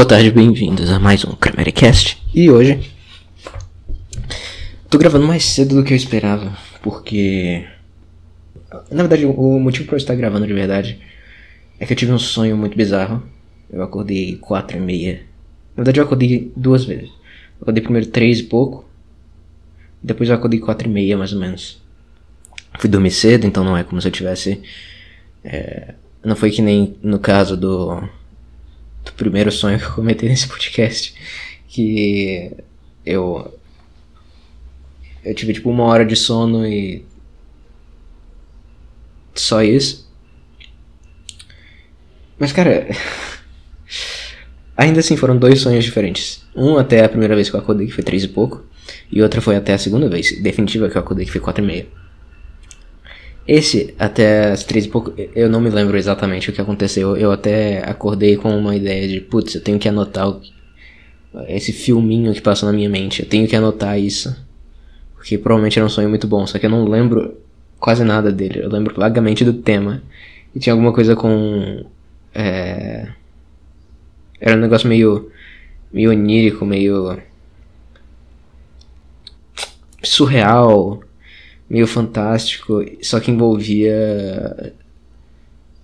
Boa tarde, bem-vindos a mais um Cast. E hoje tô gravando mais cedo do que eu esperava, porque na verdade o motivo para eu estar gravando de verdade é que eu tive um sonho muito bizarro. Eu acordei quatro e meia. Na verdade eu acordei duas vezes. Eu acordei primeiro três e pouco, depois eu acordei quatro e meia mais ou menos. Fui dormir cedo, então não é como se eu tivesse é, não foi que nem no caso do, do primeiro sonho que eu comentei nesse podcast, que eu eu tive tipo uma hora de sono e só isso. Mas cara, ainda assim foram dois sonhos diferentes. Um até a primeira vez que eu acordei que foi três e pouco, e outra foi até a segunda vez, definitiva que eu acordei que foi quatro e meia. Esse, até as três e pouco, eu não me lembro exatamente o que aconteceu. Eu até acordei com uma ideia de, putz, eu tenho que anotar o, esse filminho que passou na minha mente. Eu tenho que anotar isso. Porque provavelmente era um sonho muito bom, só que eu não lembro quase nada dele. Eu lembro vagamente do tema. E tinha alguma coisa com. É... Era um negócio meio. meio onírico, meio. surreal meio fantástico, só que envolvia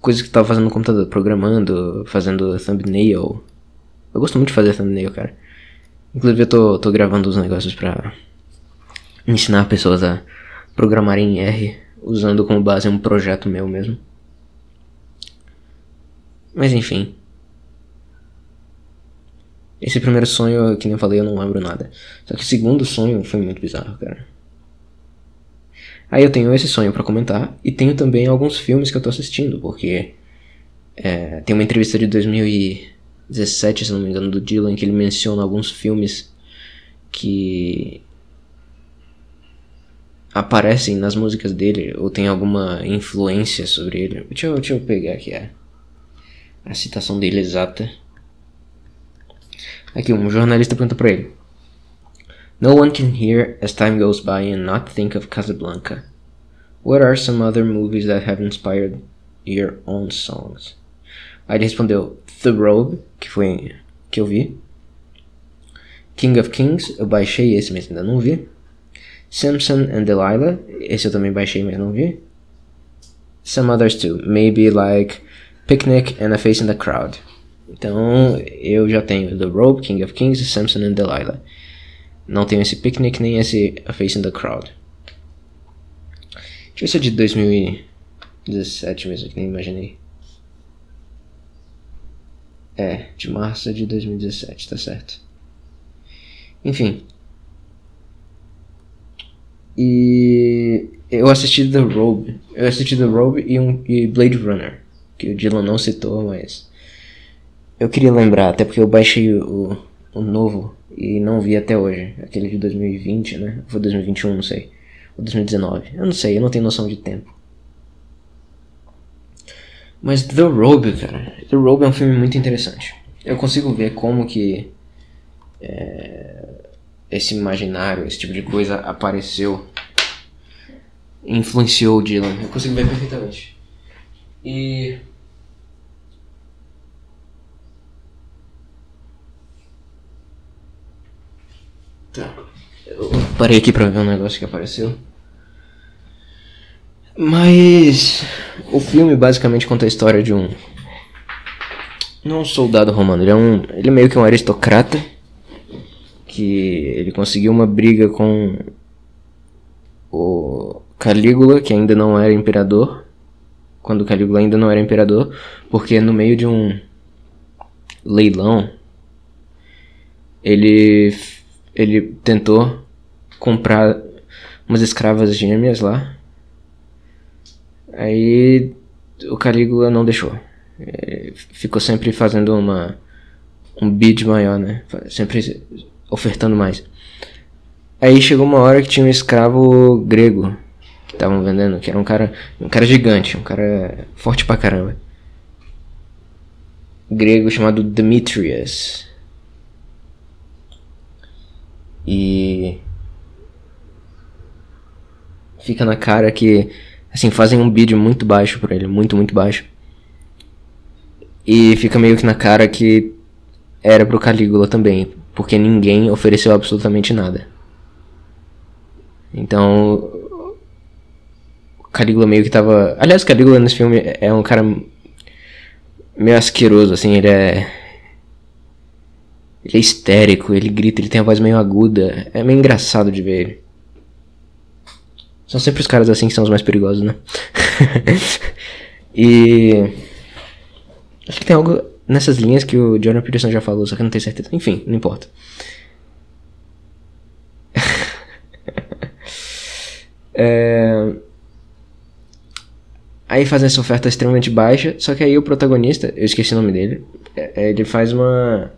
coisas que eu tava fazendo no computador, programando, fazendo thumbnail. Eu gosto muito de fazer thumbnail, cara. Inclusive eu tô, tô gravando os negócios pra ensinar pessoas a programar em R, usando como base um projeto meu mesmo. Mas enfim. Esse primeiro sonho, que nem eu falei, eu não lembro nada. Só que o segundo sonho foi muito bizarro, cara. Aí eu tenho esse sonho para comentar e tenho também alguns filmes que eu tô assistindo, porque é, tem uma entrevista de 2017, se não me engano, do Dylan, que ele menciona alguns filmes que aparecem nas músicas dele ou tem alguma influência sobre ele. Deixa eu, deixa eu pegar aqui a, a citação dele exata. Aqui, um jornalista pergunta pra ele. No one can hear as time goes by and not think of Casablanca. What are some other movies that have inspired your own songs? Aí ele respondeu The Robe, que foi que eu vi. King of Kings, eu baixei esse, mas ainda não vi. Simpson and Delilah, esse eu também baixei, mas não vi. Some others too, maybe like Picnic and A Face in the Crowd. Então eu já tenho The Robe, King of Kings, Simpson and Delilah. Não tenho esse Picnic nem esse A Face in the Crowd. Deixa eu ver se é de 2017 mesmo, que nem imaginei. É, de março de 2017, tá certo. Enfim. E eu assisti The Robe. Eu assisti The Robe e, um, e Blade Runner. Que o Dylan não citou, mas. Eu queria lembrar, até porque eu baixei o, o novo e não vi até hoje. Aquele de 2020, né? Foi 2021, não sei. Ou 2019. Eu não sei, eu não tenho noção de tempo. Mas The Robe, cara. The Robe é um filme muito interessante. Eu consigo ver como que é, esse imaginário, esse tipo de coisa apareceu, influenciou o Dylan. Eu consigo ver perfeitamente. E Tá. Eu parei aqui pra ver um negócio que apareceu. Mas o filme basicamente conta a história de um não um soldado romano, ele é um ele é meio que um aristocrata que ele conseguiu uma briga com o Calígula, que ainda não era imperador, quando Calígula ainda não era imperador, porque no meio de um leilão ele ele tentou comprar umas escravas gêmeas lá. Aí o Calígula não deixou. É, ficou sempre fazendo uma um bid maior, né? Sempre ofertando mais. Aí chegou uma hora que tinha um escravo grego que estavam vendendo, que era um cara, um cara gigante, um cara forte pra caramba. Grego chamado Demetrius. E fica na cara que assim fazem um bid muito baixo para ele, muito muito baixo. E fica meio que na cara que era pro Calígula também, porque ninguém ofereceu absolutamente nada. Então, Calígula meio que tava. Aliás, Calígula nesse filme é um cara meio asqueroso, assim, ele é. Ele é histérico, ele grita, ele tem a voz meio aguda. É meio engraçado de ver ele. São sempre os caras assim que são os mais perigosos, né? e. Acho que tem algo nessas linhas que o Jordan Peterson já falou, só que eu não tenho certeza. Enfim, não importa. é... Aí fazem essa oferta extremamente baixa, só que aí o protagonista, eu esqueci o nome dele, é, ele faz uma.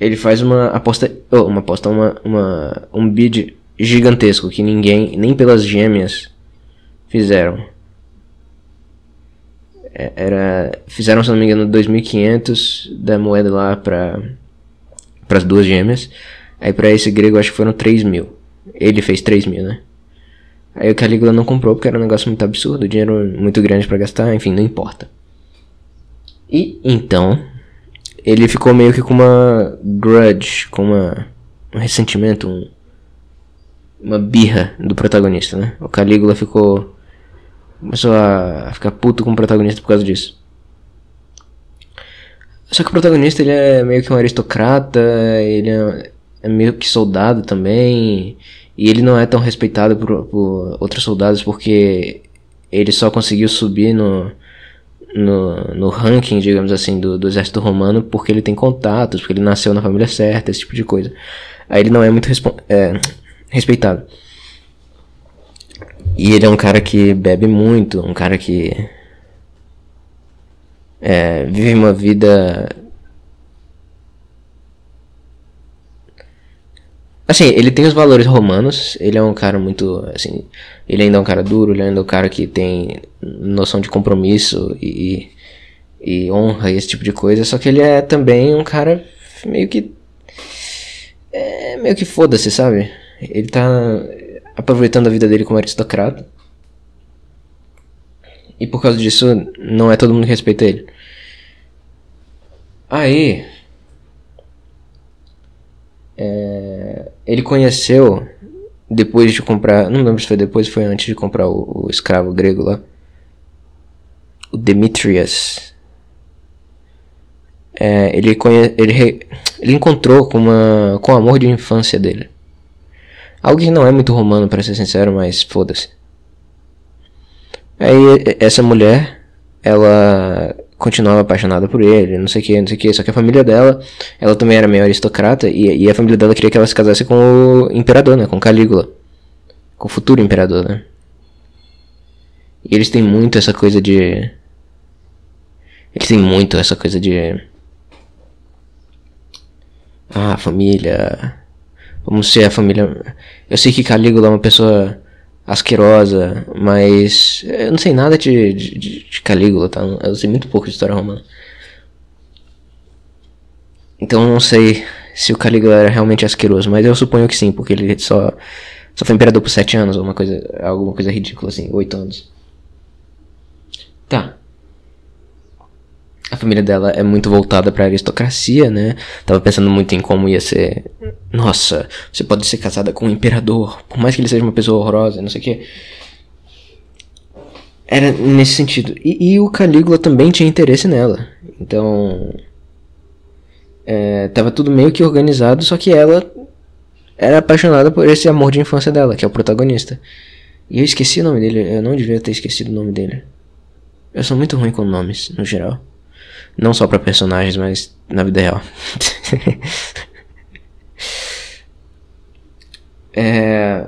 Ele faz uma aposta. Oh, uma aposta, uma, uma. Um bid gigantesco que ninguém, nem pelas gêmeas, fizeram. É, era, fizeram, se não me engano, 2.500 da moeda lá para as duas gêmeas. Aí para esse grego acho que foram 3 mil. Ele fez 3 mil, né? Aí o Calígula não comprou porque era um negócio muito absurdo, dinheiro muito grande para gastar, enfim, não importa. E então, ele ficou meio que com uma grudge, com uma, um ressentimento, um, uma birra do protagonista, né? O Calígula ficou. começou a ficar puto com o protagonista por causa disso. Só que o protagonista ele é meio que um aristocrata, ele é, é meio que soldado também, e ele não é tão respeitado por, por outros soldados porque ele só conseguiu subir no, no, no ranking, digamos assim, do, do exército romano porque ele tem contatos, porque ele nasceu na família certa, esse tipo de coisa. Aí ele não é muito é, respeitado. E ele é um cara que bebe muito, um cara que é, vive uma vida. Assim, ele tem os valores romanos, ele é um cara muito. Assim, ele ainda é um cara duro, ele ainda é um cara que tem noção de compromisso e, e honra e esse tipo de coisa, só que ele é também um cara meio que. É, meio que foda-se, sabe? Ele tá aproveitando a vida dele como aristocrata. E por causa disso, não é todo mundo que respeita ele. Aí. É, ele conheceu, depois de comprar. Não lembro se foi depois foi antes de comprar o, o escravo grego lá. O Demetrius. É, ele, conhe, ele, ele encontrou com, uma, com o amor de infância dele. Algo que não é muito romano, para ser sincero, mas foda-se. Aí essa mulher, ela continuava apaixonada por ele, não sei o que, não sei o que. Só que a família dela, ela também era meio aristocrata e, e, a família dela queria que ela se casasse com o imperador, né? Com Calígula. Com o futuro imperador, né? E eles têm muito essa coisa de. Eles têm muito essa coisa de. Ah, família. Vamos ser a família. Eu sei que Calígula é uma pessoa asquerosa, mas eu não sei nada de, de, de Calígula, tá? Eu sei muito pouco de história romana. Então eu não sei se o Calígula era realmente asqueroso, mas eu suponho que sim, porque ele só, só foi imperador por sete anos, ou uma coisa, alguma coisa ridícula assim, oito anos. Tá a família dela é muito voltada para aristocracia, né? Tava pensando muito em como ia ser. Nossa, você pode ser casada com um imperador, por mais que ele seja uma pessoa horrorosa, não sei o quê. Era nesse sentido. E, e o Calígula também tinha interesse nela. Então. É, tava tudo meio que organizado, só que ela era apaixonada por esse amor de infância dela, que é o protagonista. E eu esqueci o nome dele, eu não devia ter esquecido o nome dele. Eu sou muito ruim com nomes, no geral. Não só para personagens, mas na vida real. é...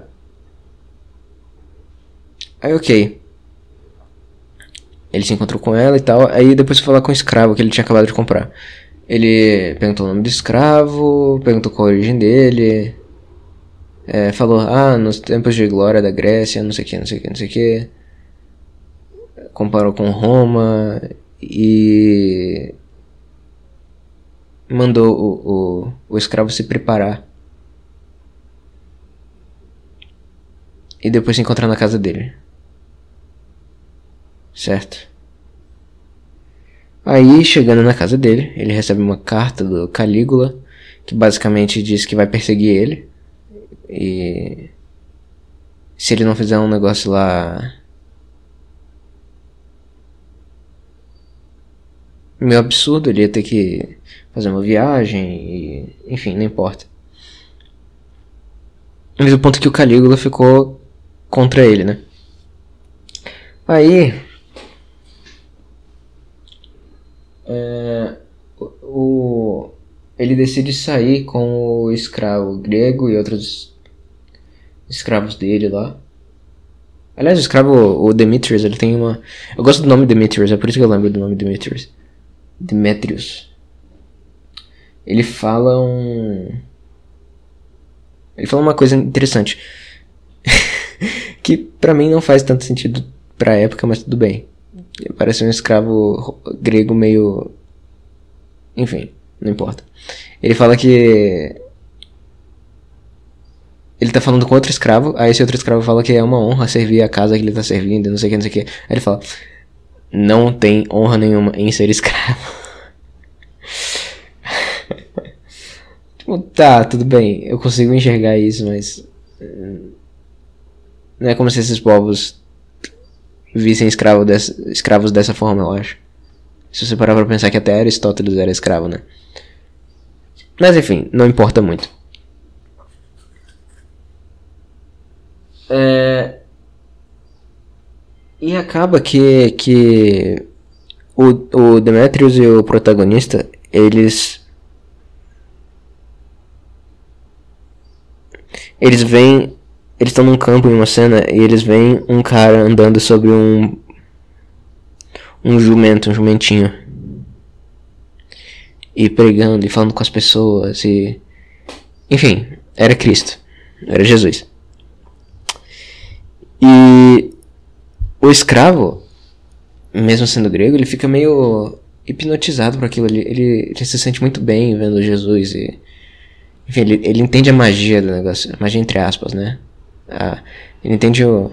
Aí, ok. Ele se encontrou com ela e tal. Aí depois foi falar com o escravo que ele tinha acabado de comprar. Ele perguntou o nome do escravo, perguntou qual a origem dele. É, falou, ah, nos tempos de glória da Grécia, não sei o que, não sei o que, não sei o que. Comparou com Roma e mandou o, o, o escravo se preparar e depois se encontrar na casa dele. Certo? Aí, chegando na casa dele, ele recebe uma carta do Calígula, que basicamente diz que vai perseguir ele. E se ele não fizer um negócio lá meio absurdo, ele ia ter que fazer uma viagem e enfim, não importa. Mas o ponto é que o Calígula ficou contra ele, né? Aí é, o, ele decide sair com o escravo grego e outros escravos dele lá. Aliás, o escravo, o Demetrius, ele tem uma. Eu gosto do nome Demetrius, é por isso que eu lembro do nome Demetrius. Demetrius. Ele fala um. Ele fala uma coisa interessante. que para mim não faz tanto sentido pra época, mas tudo bem. Parece um escravo grego meio. Enfim, não importa. Ele fala que. Ele tá falando com outro escravo, aí esse outro escravo fala que é uma honra servir a casa que ele tá servindo, não sei o que, não sei o que. Aí ele fala: Não tem honra nenhuma em ser escravo. tipo, tá, tudo bem, eu consigo enxergar isso, mas. Hum, não é como se esses povos vissem escravo dessa, escravos dessa forma, eu acho. Se você parar pra pensar que até Aristóteles era escravo, né? Mas enfim, não importa muito. É... E acaba que, que o, o Demetrius e o protagonista, eles. Eles vêm eles estão num campo em uma cena e eles veem um cara andando sobre um. Um jumento, um jumentinho. E pregando e falando com as pessoas e. Enfim, era Cristo. Era Jesus. E. O escravo, mesmo sendo grego, ele fica meio hipnotizado por aquilo. Ele, ele, ele se sente muito bem vendo Jesus e. Enfim, ele, ele entende a magia do negócio. Magia entre aspas, né? Ah, ele entende o,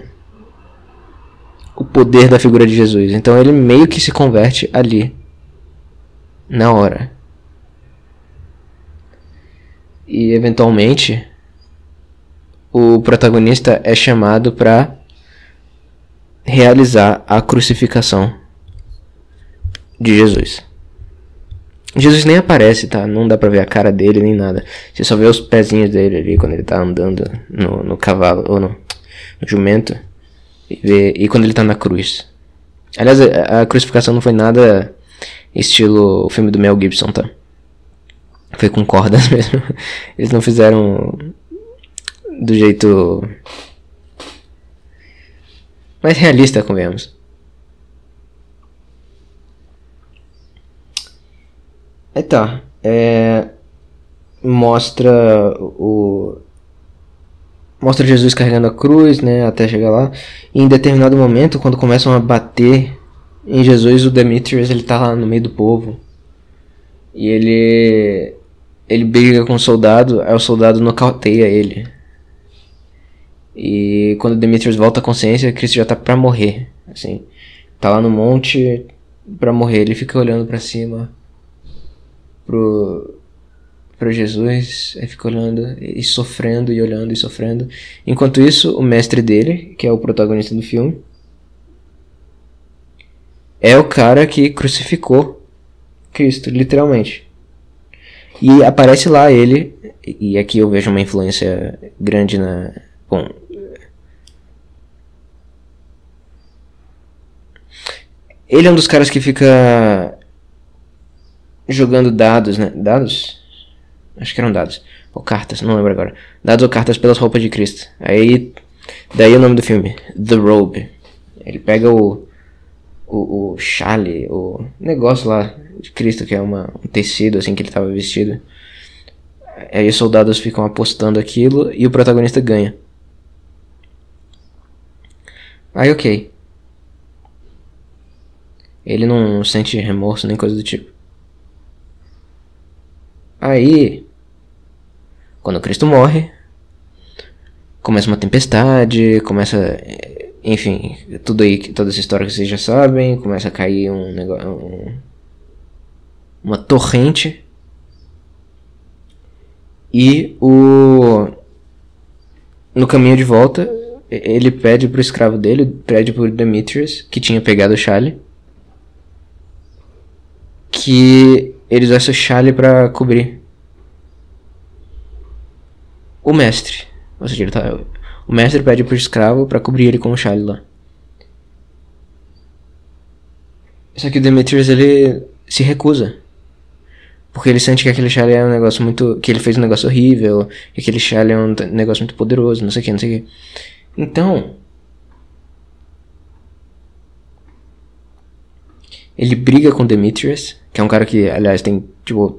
o poder da figura de Jesus. Então ele meio que se converte ali, na hora. E eventualmente o protagonista é chamado para realizar a crucificação de Jesus. Jesus nem aparece, tá? Não dá pra ver a cara dele nem nada. Você só vê os pezinhos dele ali quando ele tá andando no, no cavalo, ou no, no jumento. E, vê, e quando ele tá na cruz. Aliás, a, a crucificação não foi nada estilo o filme do Mel Gibson, tá? Foi com cordas mesmo. Eles não fizeram do jeito mais realista, convenhamos. É tá. É, mostra o. Mostra Jesus carregando a cruz, né? Até chegar lá. E em determinado momento, quando começam a bater em Jesus, o Demetrius ele tá lá no meio do povo. E ele. Ele briga com o soldado, aí o soldado nocauteia ele. E quando Demetrius volta à consciência, Cristo já tá pra morrer. Assim. Tá lá no monte pra morrer. Ele fica olhando para cima pro, pro Jesus, aí fica olhando e sofrendo e olhando e sofrendo. Enquanto isso, o mestre dele, que é o protagonista do filme, é o cara que crucificou Cristo, literalmente. E aparece lá ele, e aqui eu vejo uma influência grande na. Bom. Ele é um dos caras que fica jogando dados, né? Dados? Acho que eram dados. Ou cartas, não lembro agora. Dados ou cartas pelas roupas de Cristo. Aí, daí o nome do filme, The Robe. Ele pega o, o, o chale, o negócio lá de Cristo, que é uma, um tecido assim que ele estava vestido. Aí os soldados ficam apostando aquilo e o protagonista ganha. Aí ok. Ele não sente remorso nem coisa do tipo. Aí, quando Cristo morre, começa uma tempestade, começa, enfim, tudo aí, toda essa história que vocês já sabem, começa a cair um negócio, um, uma torrente e o no caminho de volta ele pede pro escravo dele, pede pro Demetrius, que tinha pegado o Charlie, que eles usassem o Charlie pra cobrir o mestre. Ou seja, tá, o mestre pede pro escravo para cobrir ele com o Charlie lá. Só que o Demetrius ele se recusa. Porque ele sente que aquele Charlie é um negócio muito. que ele fez um negócio horrível. Que aquele Charlie é um negócio muito poderoso, não sei o que, não sei o que. Então. Ele briga com Demetrius, que é um cara que, aliás, tem, tipo.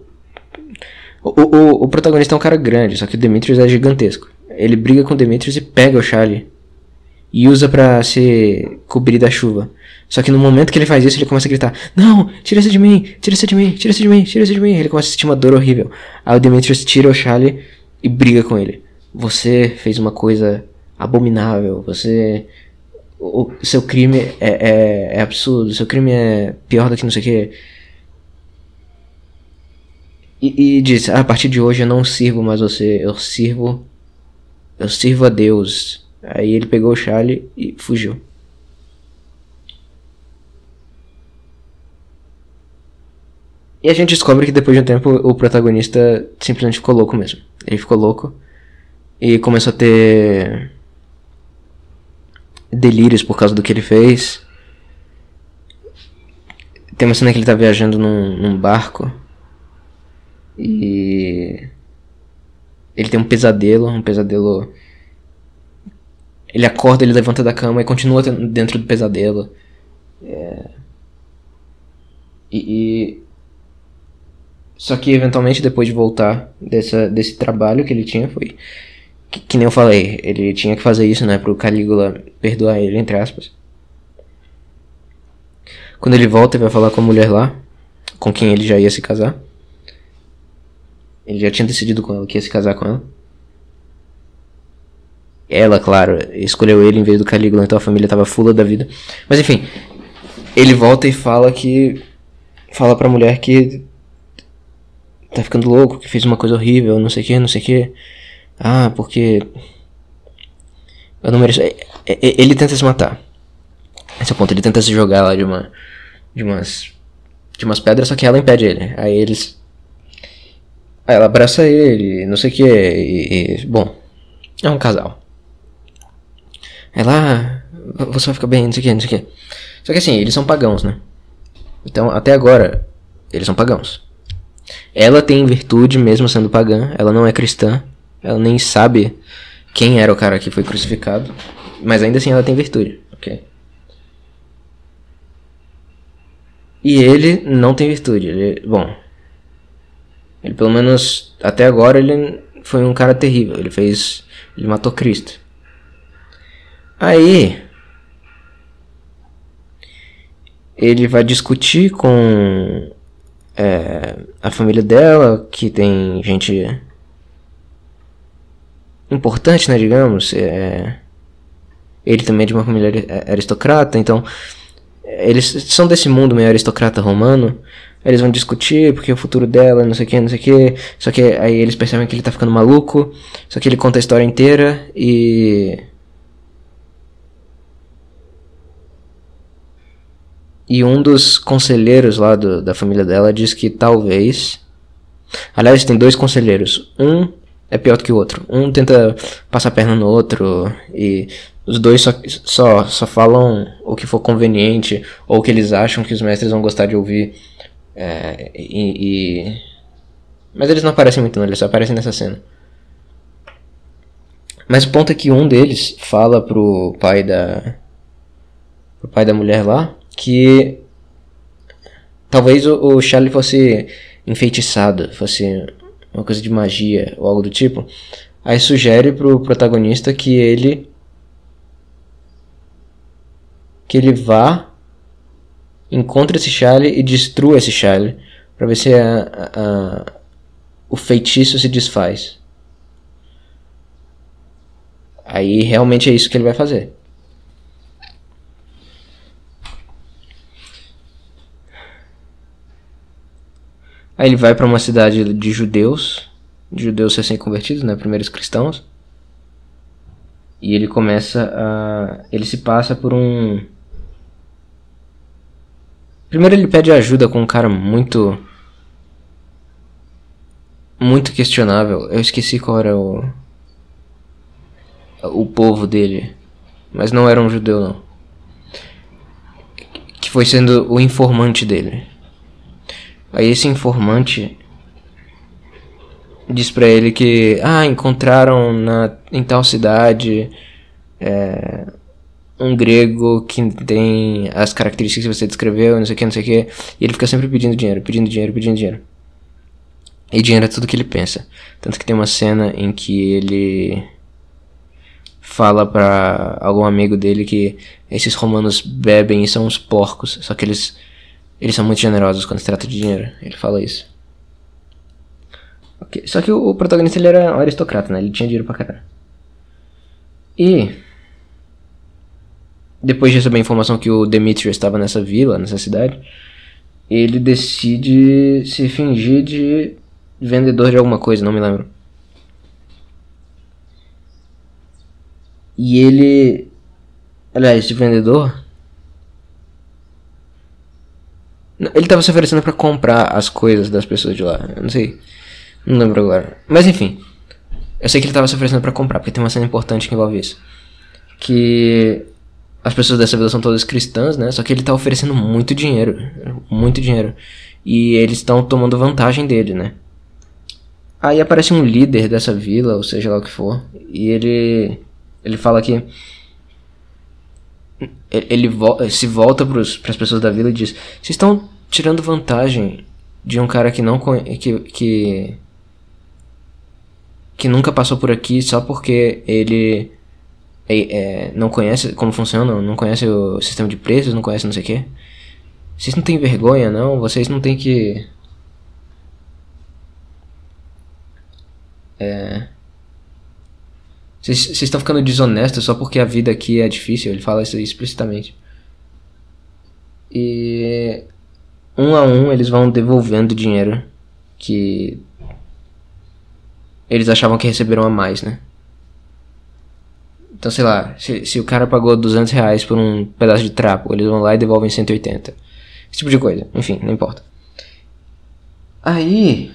O, o, o protagonista é um cara grande, só que o Demetrius é gigantesco. Ele briga com Demetrius e pega o Charlie. E usa para se cobrir da chuva. Só que no momento que ele faz isso, ele começa a gritar: Não, tira isso de mim, tira isso de mim, tira isso de mim, tira isso de mim. Ele começa a sentir uma dor horrível. Aí o Demetrius tira o Charlie e briga com ele. Você fez uma coisa abominável. Você. O seu crime é, é, é absurdo. Seu crime é pior do que não sei o que. E, e diz: A partir de hoje eu não sirvo mais você. Eu sirvo. Eu sirvo a Deus. Aí ele pegou o Charlie e fugiu. E a gente descobre que depois de um tempo o protagonista simplesmente ficou louco mesmo. Ele ficou louco e começou a ter delírios por causa do que ele fez. Tem uma cena que ele tá viajando num, num barco e ele tem um pesadelo, um pesadelo. Ele acorda, ele levanta da cama e continua dentro do pesadelo. É... E, e, Só que eventualmente, depois de voltar dessa, desse trabalho que ele tinha, foi que, que, nem eu falei, ele tinha que fazer isso, né, pro Calígula perdoar ele, entre aspas. Quando ele volta, ele vai falar com a mulher lá, com quem ele já ia se casar. Ele já tinha decidido com ela que ia se casar com ela. Ela, claro, escolheu ele em vez do Calígula, então a família tava fula da vida. Mas enfim, ele volta e fala que. Fala pra mulher que. Tá ficando louco, que fez uma coisa horrível, não sei o que, não sei o que. Ah, porque. Eu não mereço. É, é, é, ele tenta se matar. Esse é o ponto, ele tenta se jogar lá de uma. De umas. De umas pedras, só que ela impede ele. Aí eles. Ela abraça ele, não sei o que. E, e, bom. É um casal. Ela. Ah, você vai ficar bem, não sei o que, não sei o que. Só que assim, eles são pagãos, né? Então, até agora, eles são pagãos. Ela tem virtude mesmo sendo pagã, ela não é cristã. Ela nem sabe quem era o cara que foi crucificado. Mas ainda assim ela tem virtude, ok? E ele não tem virtude. Ele, bom, ele pelo menos até agora ele foi um cara terrível. Ele fez, ele matou Cristo. Aí ele vai discutir com é, a família dela, que tem gente importante, né, digamos. É, ele também é de uma família aristocrata, então eles são desse mundo meio aristocrata romano. Eles vão discutir porque o futuro dela, não sei o que, não sei o que. Só que aí eles percebem que ele tá ficando maluco. Só que ele conta a história inteira e. E um dos conselheiros lá do, da família dela diz que talvez. Aliás, tem dois conselheiros. Um é pior do que o outro. Um tenta passar a perna no outro e os dois só, só, só falam o que for conveniente ou o que eles acham que os mestres vão gostar de ouvir. É, e, e, Mas eles não aparecem muito, não, eles só aparecem nessa cena. Mas o ponto é que um deles fala pro pai da. pro pai da mulher lá que. Talvez o, o Charlie fosse enfeitiçado, fosse uma coisa de magia ou algo do tipo. Aí sugere pro protagonista que ele que ele vá encontre esse Charlie e destrua esse Charlie para ver se a, a, o feitiço se desfaz. Aí realmente é isso que ele vai fazer. Aí ele vai para uma cidade de judeus, de judeus recém-convertidos, né, primeiros cristãos. E ele começa a. Ele se passa por um. Primeiro ele pede ajuda com um cara muito. Muito questionável. Eu esqueci qual era o. O povo dele. Mas não era um judeu, não. Que foi sendo o informante dele. Aí esse informante diz para ele que ah encontraram na em tal cidade é, um grego que tem as características que você descreveu não sei o que não sei o que e ele fica sempre pedindo dinheiro pedindo dinheiro pedindo dinheiro e dinheiro é tudo que ele pensa tanto que tem uma cena em que ele fala para algum amigo dele que esses romanos bebem e são uns porcos só que eles eles são muito generosos quando se trata de dinheiro ele fala isso Okay. Só que o, o, protagonista ele era um aristocrata, né? Ele tinha dinheiro pra caralho. E. Depois de receber a informação que o Demetrius estava nessa vila, nessa cidade, ele decide se fingir de vendedor de alguma coisa, não me lembro. E ele. Aliás, esse vendedor. Ele estava se oferecendo para comprar as coisas das pessoas de lá. Eu não sei. Não lembro agora. Mas enfim. Eu sei que ele estava se oferecendo para comprar, porque tem uma cena importante que envolve isso. Que as pessoas dessa vila são todas cristãs, né? Só que ele tá oferecendo muito dinheiro. Muito dinheiro. E eles estão tomando vantagem dele, né? Aí aparece um líder dessa vila, ou seja lá o que for. E ele. Ele fala que. Ele, vo se volta para as pessoas da vila e diz: Vocês estão tirando vantagem de um cara que não. que, que que nunca passou por aqui só porque ele é, é, não conhece como funciona, não conhece o sistema de preços, não conhece não sei o que. Vocês não têm vergonha, não? Vocês não têm que. É. Vocês estão ficando desonestos só porque a vida aqui é difícil. Ele fala isso explicitamente. E. Um a um eles vão devolvendo dinheiro que eles achavam que receberam a mais, né? Então, sei lá, se, se o cara pagou 200 reais por um pedaço de trapo, eles vão lá e devolvem 180. Esse tipo de coisa. Enfim, não importa. Aí.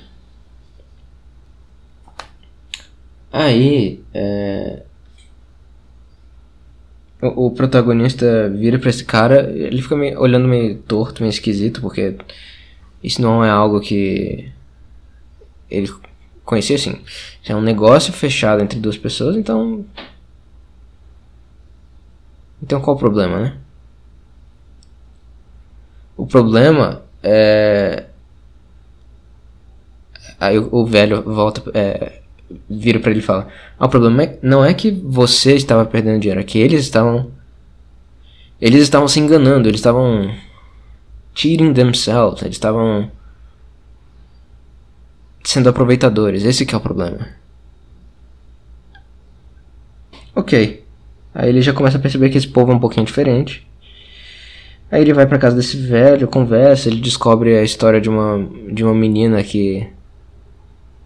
Aí. É... O, o, protagonista vira pra esse cara, ele fica meio, olhando meio torto, meio esquisito, porque isso não é algo que ele conhecia assim. É um negócio fechado entre duas pessoas, então. Então qual o problema, né? O problema é. Aí o, velho volta. É, vira para ele e fala: ah, O problema é, não é que você estava perdendo dinheiro, é que eles estavam. Eles estavam se enganando, eles estavam. Cheating themselves, eles estavam sendo aproveitadores. Esse que é o problema. Ok. Aí ele já começa a perceber que esse povo é um pouquinho diferente. Aí ele vai para casa desse velho, conversa, ele descobre a história de uma de uma menina que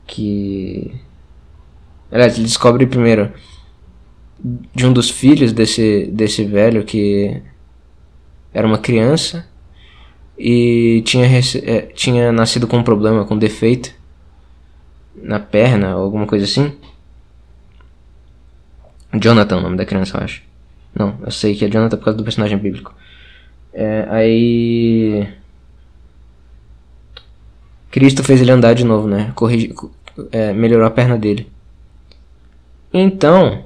que Aliás, ele descobre primeiro de um dos filhos desse desse velho que era uma criança e tinha, é, tinha nascido com um problema, com um defeito na perna alguma coisa assim. Jonathan, o nome da criança, eu acho. Não, eu sei que é Jonathan por causa do personagem bíblico. É, aí. Cristo fez ele andar de novo, né? Corrigi, é, melhorou a perna dele. Então.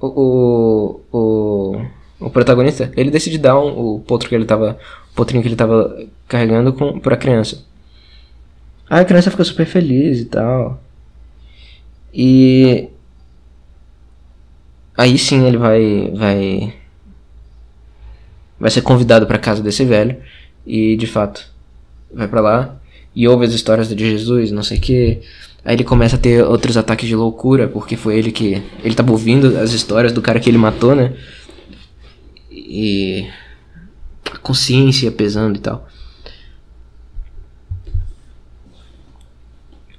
O, o, o, protagonista, ele decide dar um, o potro que ele tava. O potrinho que ele tava carregando com, pra criança. Aí a criança fica super feliz e tal. E aí sim ele vai vai vai ser convidado para casa desse velho e de fato vai para lá e ouve as histórias de Jesus, não sei que. Aí ele começa a ter outros ataques de loucura porque foi ele que ele tava ouvindo as histórias do cara que ele matou, né? E a consciência pesando e tal.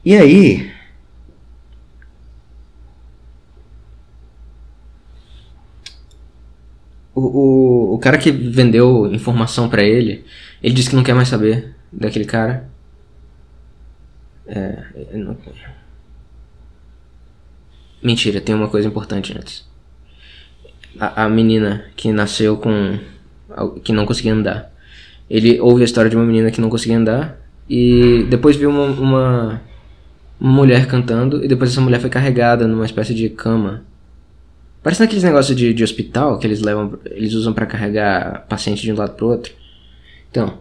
E aí. O, o, o cara que vendeu informação para ele, ele disse que não quer mais saber daquele cara. É, não... Mentira, tem uma coisa importante antes. A, a menina que nasceu com. que não conseguia andar. Ele ouve a história de uma menina que não conseguia andar e depois viu uma, uma, uma mulher cantando e depois essa mulher foi carregada numa espécie de cama. Parece naqueles negócios de, de hospital que eles levam, eles usam para carregar paciente de um lado pro outro. Então,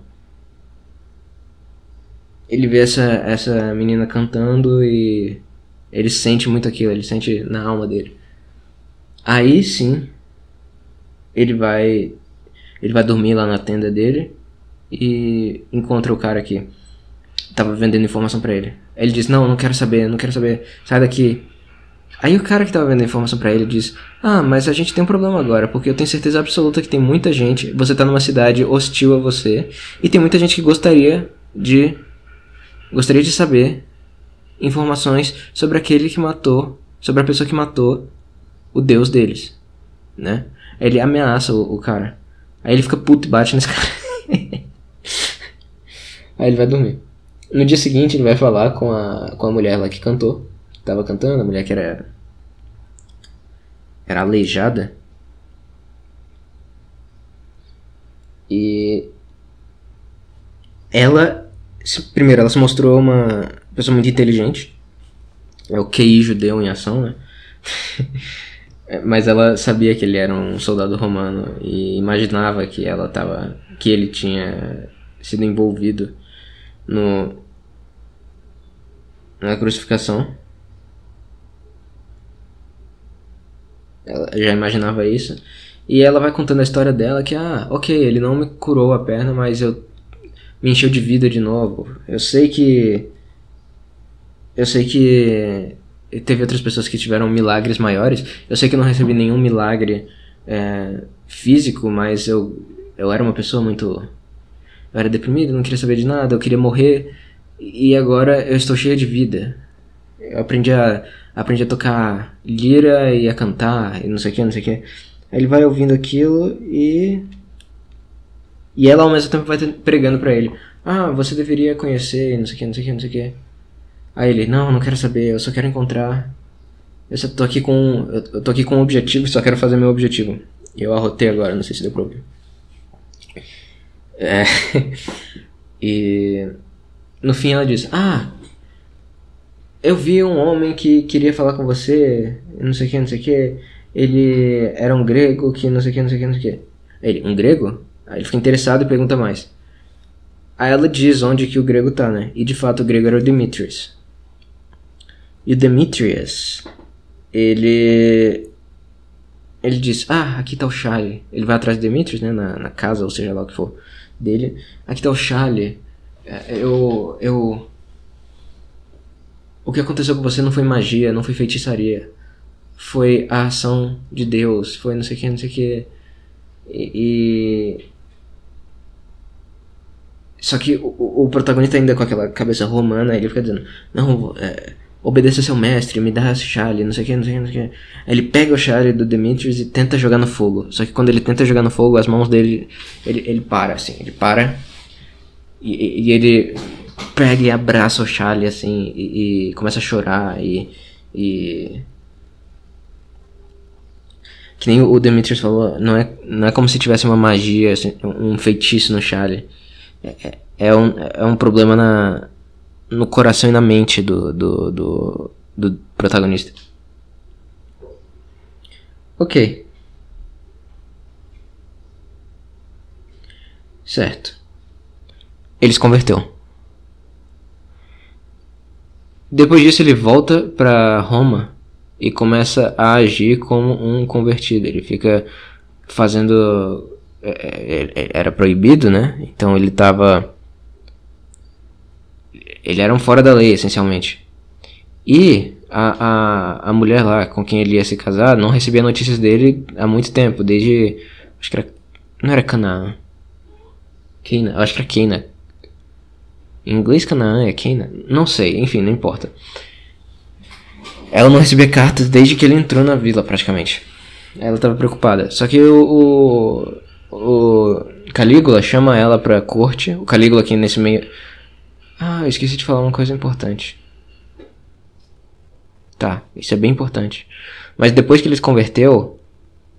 ele vê essa, essa menina cantando e ele sente muito aquilo, ele sente na alma dele. Aí sim, ele vai ele vai dormir lá na tenda dele e encontra o cara que tava vendendo informação para ele. Ele diz: "Não, não quero saber, não quero saber. Sai daqui." Aí o cara que tava vendendo informação para ele diz: "Ah, mas a gente tem um problema agora, porque eu tenho certeza absoluta que tem muita gente, você tá numa cidade hostil a você, e tem muita gente que gostaria de gostaria de saber informações sobre aquele que matou, sobre a pessoa que matou o deus deles, né? Ele ameaça o, o cara. Aí ele fica puto e bate nesse cara. Aí ele vai dormir. No dia seguinte ele vai falar com a, com a mulher lá que cantou. Tava cantando, a mulher que era. Era aleijada. E. Ela. Primeiro, ela se mostrou uma pessoa muito inteligente. É o QI judeu em ação, né? Mas ela sabia que ele era um soldado romano e imaginava que ela tava. que ele tinha sido envolvido no. na crucificação. Ela já imaginava isso. E ela vai contando a história dela que, ah, ok, ele não me curou a perna, mas eu me encheu de vida de novo. Eu sei que. Eu sei que teve outras pessoas que tiveram milagres maiores. Eu sei que eu não recebi nenhum milagre é, físico, mas eu, eu era uma pessoa muito. Eu era deprimido, não queria saber de nada, eu queria morrer. E agora eu estou cheio de vida. Eu aprendi a, aprendi a tocar lira e a cantar e não sei o que, não sei o que. Aí ele vai ouvindo aquilo e. E ela ao mesmo tempo vai pregando pra ele. Ah, você deveria conhecer, não sei o que, não sei o que, não sei o que. Aí ele, não, não quero saber, eu só quero encontrar. Eu só tô aqui com. Eu tô aqui com um objetivo e só quero fazer meu objetivo. Eu arrotei agora, não sei se deu pra ouvir. É. e. No fim ela diz, ah. Eu vi um homem que queria falar com você, não sei o que, não sei o que. Ele era um grego que não sei o que, não sei o que, não sei o que. Ele, um grego? Aí ele fica interessado e pergunta mais. Aí ela diz onde que o grego tá, né? E de fato o grego era o Demetrius. E o Demetrius, ele. Ele diz: Ah, aqui tá o Charlie. Ele vai atrás do Demetrius, né? Na, na casa, ou seja lá o que for dele. Aqui tá o Charlie. É, eu. Eu. O que aconteceu com você não foi magia, não foi feitiçaria. Foi a ação de Deus. Foi não sei o que, não sei o que. E. Só que o, o, protagonista ainda com aquela cabeça romana, ele fica dizendo: Não, é, obedeça seu mestre, me dá esse chale, não sei o que, não sei o que, não sei o que. Ele pega o chale do Demetrius e tenta jogar no fogo. Só que quando ele tenta jogar no fogo, as mãos dele, ele, ele para, assim, ele para e, e ele pega e abraça o chale, assim, e, e começa a chorar e, e... Que nem o Demetrius falou, não é, não é como se tivesse uma magia, assim, um feitiço no chale. É, é, é um, é um problema na, no coração e na mente do, do, do, do protagonista. Ok. Certo. Ele se converteu. Depois disso ele volta para Roma e começa a agir como um convertido. Ele fica fazendo é, é, é, era proibido, né? Então ele estava ele era um fora da lei, essencialmente. E a, a, a mulher lá com quem ele ia se casar não recebia notícias dele há muito tempo, desde. Acho que era. Não era Canaã. Acho que era Keina. Em inglês, Canaã é Cana? Não sei, enfim, não importa. Ela não recebia cartas desde que ele entrou na vila, praticamente. Ela estava preocupada. Só que o, o, o Calígula chama ela pra corte. O Calígula aqui nesse meio. Ah, eu esqueci de falar uma coisa importante. Tá, isso é bem importante. Mas depois que ele se converteu,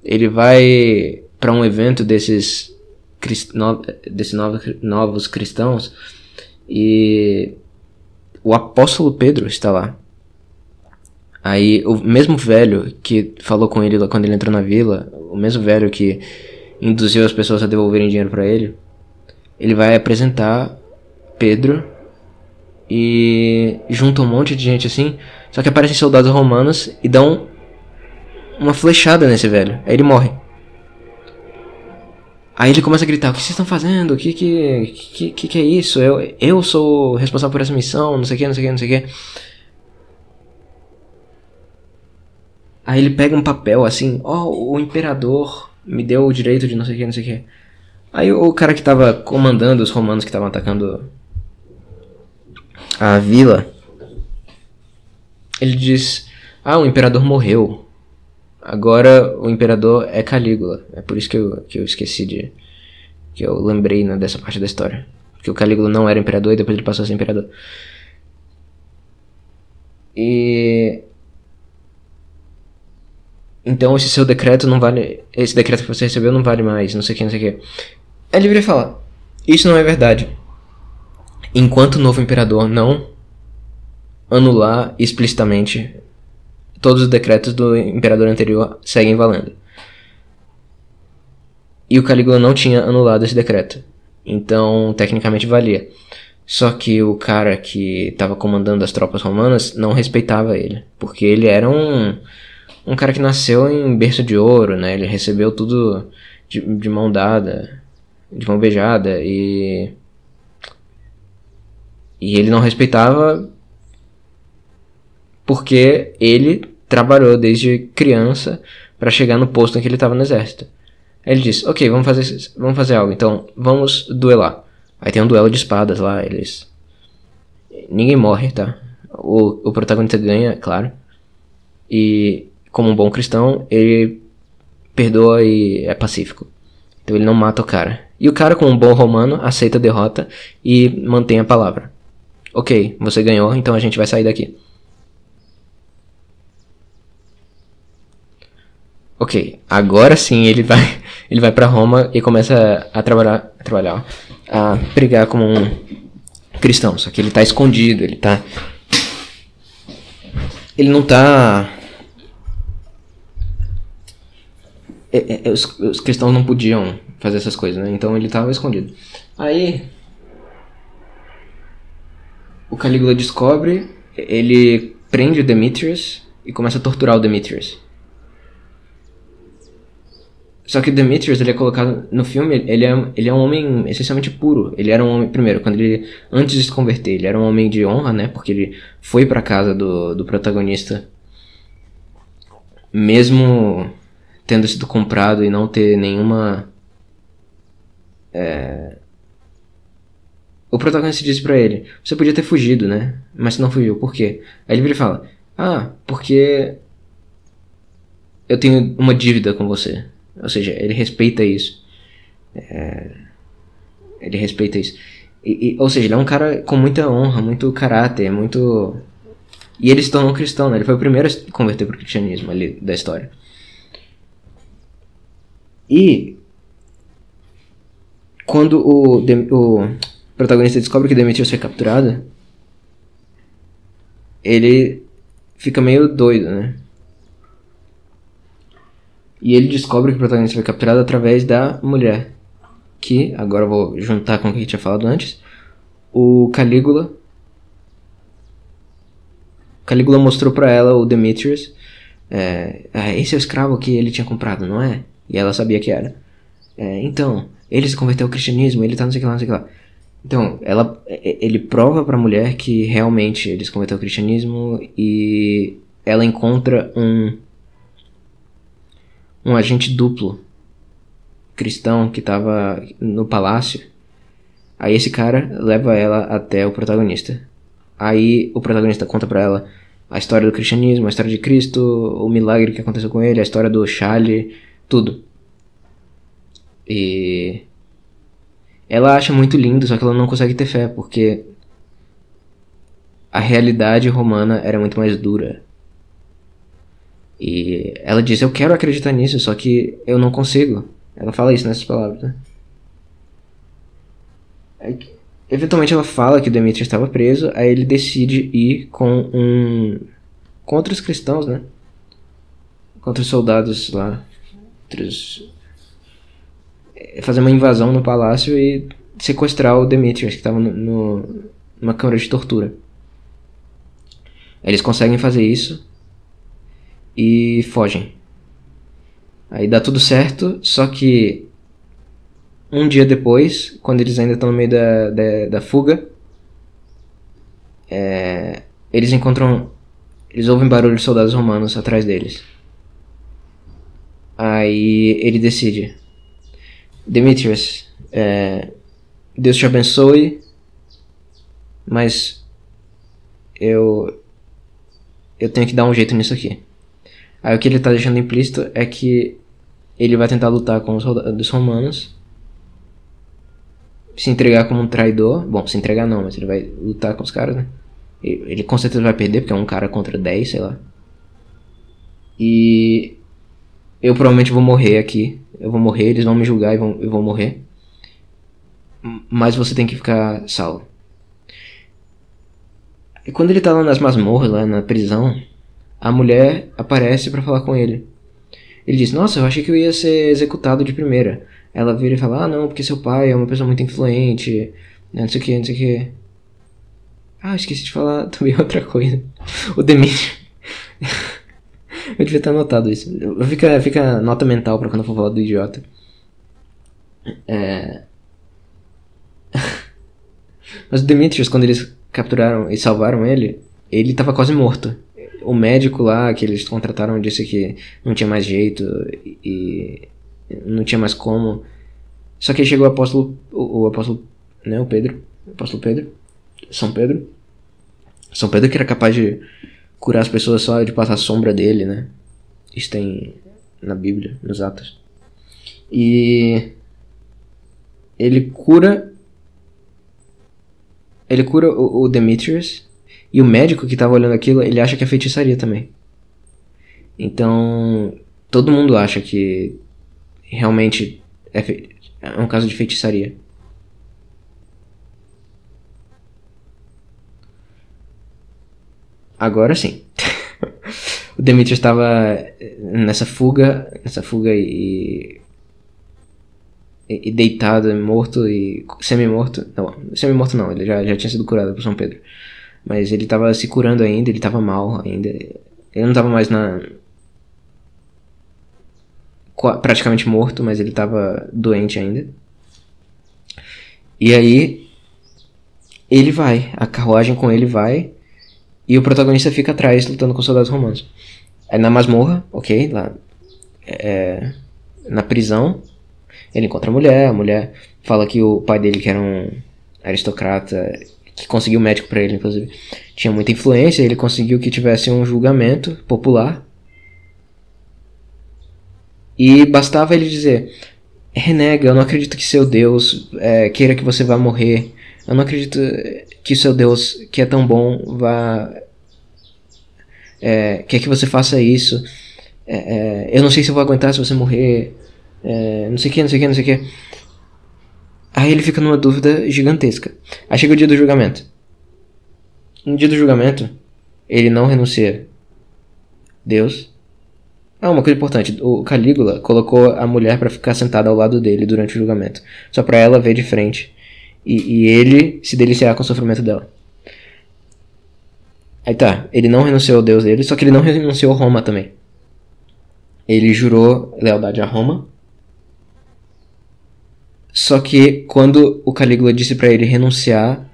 ele vai para um evento desses, no, desses novos cristãos e o apóstolo Pedro está lá. Aí o mesmo velho que falou com ele quando ele entrou na vila, o mesmo velho que induziu as pessoas a devolverem dinheiro para ele, ele vai apresentar Pedro e junta um monte de gente assim, só que aparecem soldados romanos e dão uma flechada nesse velho. Aí ele morre. Aí ele começa a gritar: O que vocês estão fazendo? O que que, que, que, é isso? Eu, eu sou responsável por essa missão, não sei o que, não sei o que, não sei o que. Aí ele pega um papel assim: Ó, oh, o imperador me deu o direito de não sei o que, não sei o que. Aí o cara que tava comandando os romanos que estavam atacando a vila, ele diz: Ah, o imperador morreu. Agora o imperador é Calígula. É por isso que eu, que eu esqueci de. Que eu lembrei né, dessa parte da história. Porque o Calígula não era imperador e depois ele passou a ser imperador. E. Então esse seu decreto não vale. Esse decreto que você recebeu não vale mais, não sei o que, não sei o que. É livre falar. Isso não é verdade. Enquanto o novo imperador não anular explicitamente todos os decretos do imperador anterior seguem valendo. E o Calígula não tinha anulado esse decreto. Então, tecnicamente valia. Só que o cara que estava comandando as tropas romanas não respeitava ele. Porque ele era um, um cara que nasceu em berço de ouro, né? Ele recebeu tudo de, de mão dada, de mão beijada. E. E ele não respeitava porque ele trabalhou desde criança para chegar no posto em que ele estava no exército. Aí ele disse: Ok, vamos fazer, vamos fazer algo, então vamos duelar. Aí tem um duelo de espadas lá, eles. Ninguém morre, tá? O, o protagonista ganha, claro. E, como um bom cristão, ele perdoa e é pacífico. Então ele não mata o cara. E o cara, como um bom romano, aceita a derrota e mantém a palavra. Ok, você ganhou, então a gente vai sair daqui. Ok, agora sim ele vai, ele vai para Roma e começa a trabalhar, a trabalhar, a pregar como um cristão. Só que ele tá escondido, ele tá, ele não tá, é, é, os, os cristãos não podiam fazer essas coisas, né? Então ele tava escondido. Aí o Calígula descobre, ele prende o Demetrius e começa a torturar o Demetrius. Só que Demetrius, ele é colocado no filme, ele é, ele é um homem essencialmente puro. Ele era um homem, primeiro, quando ele, antes de se converter, ele era um homem de honra, né? Porque ele foi pra casa do, do protagonista, mesmo tendo sido comprado e não ter nenhuma. É... O protagonista disse para ele: Você podia ter fugido, né? Mas você não fugiu, por quê? Aí ele fala: Ah, porque. Eu tenho uma dívida com você. Ou seja, ele respeita isso. É, ele respeita isso. E, e, ou seja, ele é um cara com muita honra, muito caráter, muito. E ele se tornou cristão, né? Ele foi o primeiro a se converter para o cristianismo ali da história. E. Quando o, o protagonista descobre que Demetrius foi capturado, ele fica meio doido, né? E ele descobre que o protagonista foi capturado através da mulher. Que, agora eu vou juntar com o que eu tinha falado antes. O Calígula. Calígula mostrou para ela o Demetrius. É, ah, esse é o escravo que ele tinha comprado, não é? E ela sabia que era. É, então, ele se converteu ao cristianismo, ele tá não sei o que lá, não sei o que lá. Então, ela, ele prova pra mulher que realmente ele se converteu ao cristianismo e ela encontra um um agente duplo cristão que estava no palácio Aí esse cara leva ela até o protagonista. Aí o protagonista conta pra ela a história do cristianismo, a história de Cristo, o milagre que aconteceu com ele, a história do Charlie, tudo. E ela acha muito lindo, só que ela não consegue ter fé, porque a realidade romana era muito mais dura. E ela diz: Eu quero acreditar nisso, só que eu não consigo. Ela fala isso nessas palavras, né? eventualmente ela fala que Demetrius estava preso, aí ele decide ir com um. com outros cristãos, né? Contra os soldados lá. É, fazer uma invasão no palácio e sequestrar o Demetrius, que estava no, no, numa câmara de tortura. Eles conseguem fazer isso e fogem. Aí dá tudo certo, só que um dia depois, quando eles ainda estão no meio da, da, da fuga, é, eles encontram. Eles ouvem barulho de soldados romanos atrás deles. Aí ele decide: Demetrius, é, Deus te abençoe, mas eu eu tenho que dar um jeito nisso aqui. Aí o que ele está deixando implícito é que ele vai tentar lutar com os soldados romanos, se entregar como um traidor. Bom, se entregar não, mas ele vai lutar com os caras, né? Ele com certeza vai perder, porque é um cara contra 10, sei lá. E eu provavelmente vou morrer aqui. Eu vou morrer, eles vão me julgar e vão, eu vou morrer. Mas você tem que ficar salvo. E quando ele tá lá nas masmorras, lá na prisão, a mulher aparece para falar com ele. Ele diz: Nossa, eu achei que eu ia ser executado de primeira. Ela vira e fala: Ah, não, porque seu pai é uma pessoa muito influente, não sei o que, não sei o que. Ah, esqueci de falar também outra coisa. O Demetrio. eu devia ter anotado isso. Fica, fica nota mental pra quando eu for falar do idiota. É. Mas o Demetrius, quando eles capturaram e salvaram ele, ele tava quase morto. O médico lá que eles contrataram disse que não tinha mais jeito e não tinha mais como. Só que chegou o apóstolo, o, o apóstolo, né, o Pedro, o apóstolo Pedro, São Pedro. São Pedro que era capaz de curar as pessoas só de passar a sombra dele, né? Isso tem na Bíblia, nos Atos. E ele cura ele cura o, o Demetrius e o médico que tava olhando aquilo, ele acha que é feitiçaria também. Então, todo mundo acha que realmente é, fe... é um caso de feitiçaria. Agora sim. o Demetrius estava nessa fuga, nessa fuga e e, deitado, morto e semi-morto. Não, semi-morto não, ele já, já tinha sido curado por São Pedro. Mas ele tava se curando ainda, ele tava mal ainda. Ele não tava mais na. praticamente morto, mas ele tava doente ainda. E aí. Ele vai, a carruagem com ele vai. E o protagonista fica atrás lutando com os soldados romanos. Aí na masmorra, ok, lá. É, na prisão, ele encontra a mulher, a mulher fala que o pai dele, que era um aristocrata, que conseguiu médico para ele, inclusive, tinha muita influência, ele conseguiu que tivesse um julgamento popular. E bastava ele dizer: renega, eu não acredito que seu Deus é, queira que você vá morrer. Eu não acredito que seu Deus, que é tão bom, vá. É, quer que você faça isso. É, é eu não sei se eu vou aguentar se você morrer é, não sei o que, não sei o que, não sei o que. Aí ele fica numa dúvida gigantesca. Aí chega o dia do julgamento. No dia do julgamento, ele não renuncia. Deus. Ah, uma coisa importante. O Calígula colocou a mulher para ficar sentada ao lado dele durante o julgamento. Só para ela ver de frente. E, e ele se deliciar com o sofrimento dela. Aí tá, ele não renunciou ao Deus dele, só que ele não renunciou a Roma também. Ele jurou lealdade a Roma só que quando o Calígula disse para ele renunciar,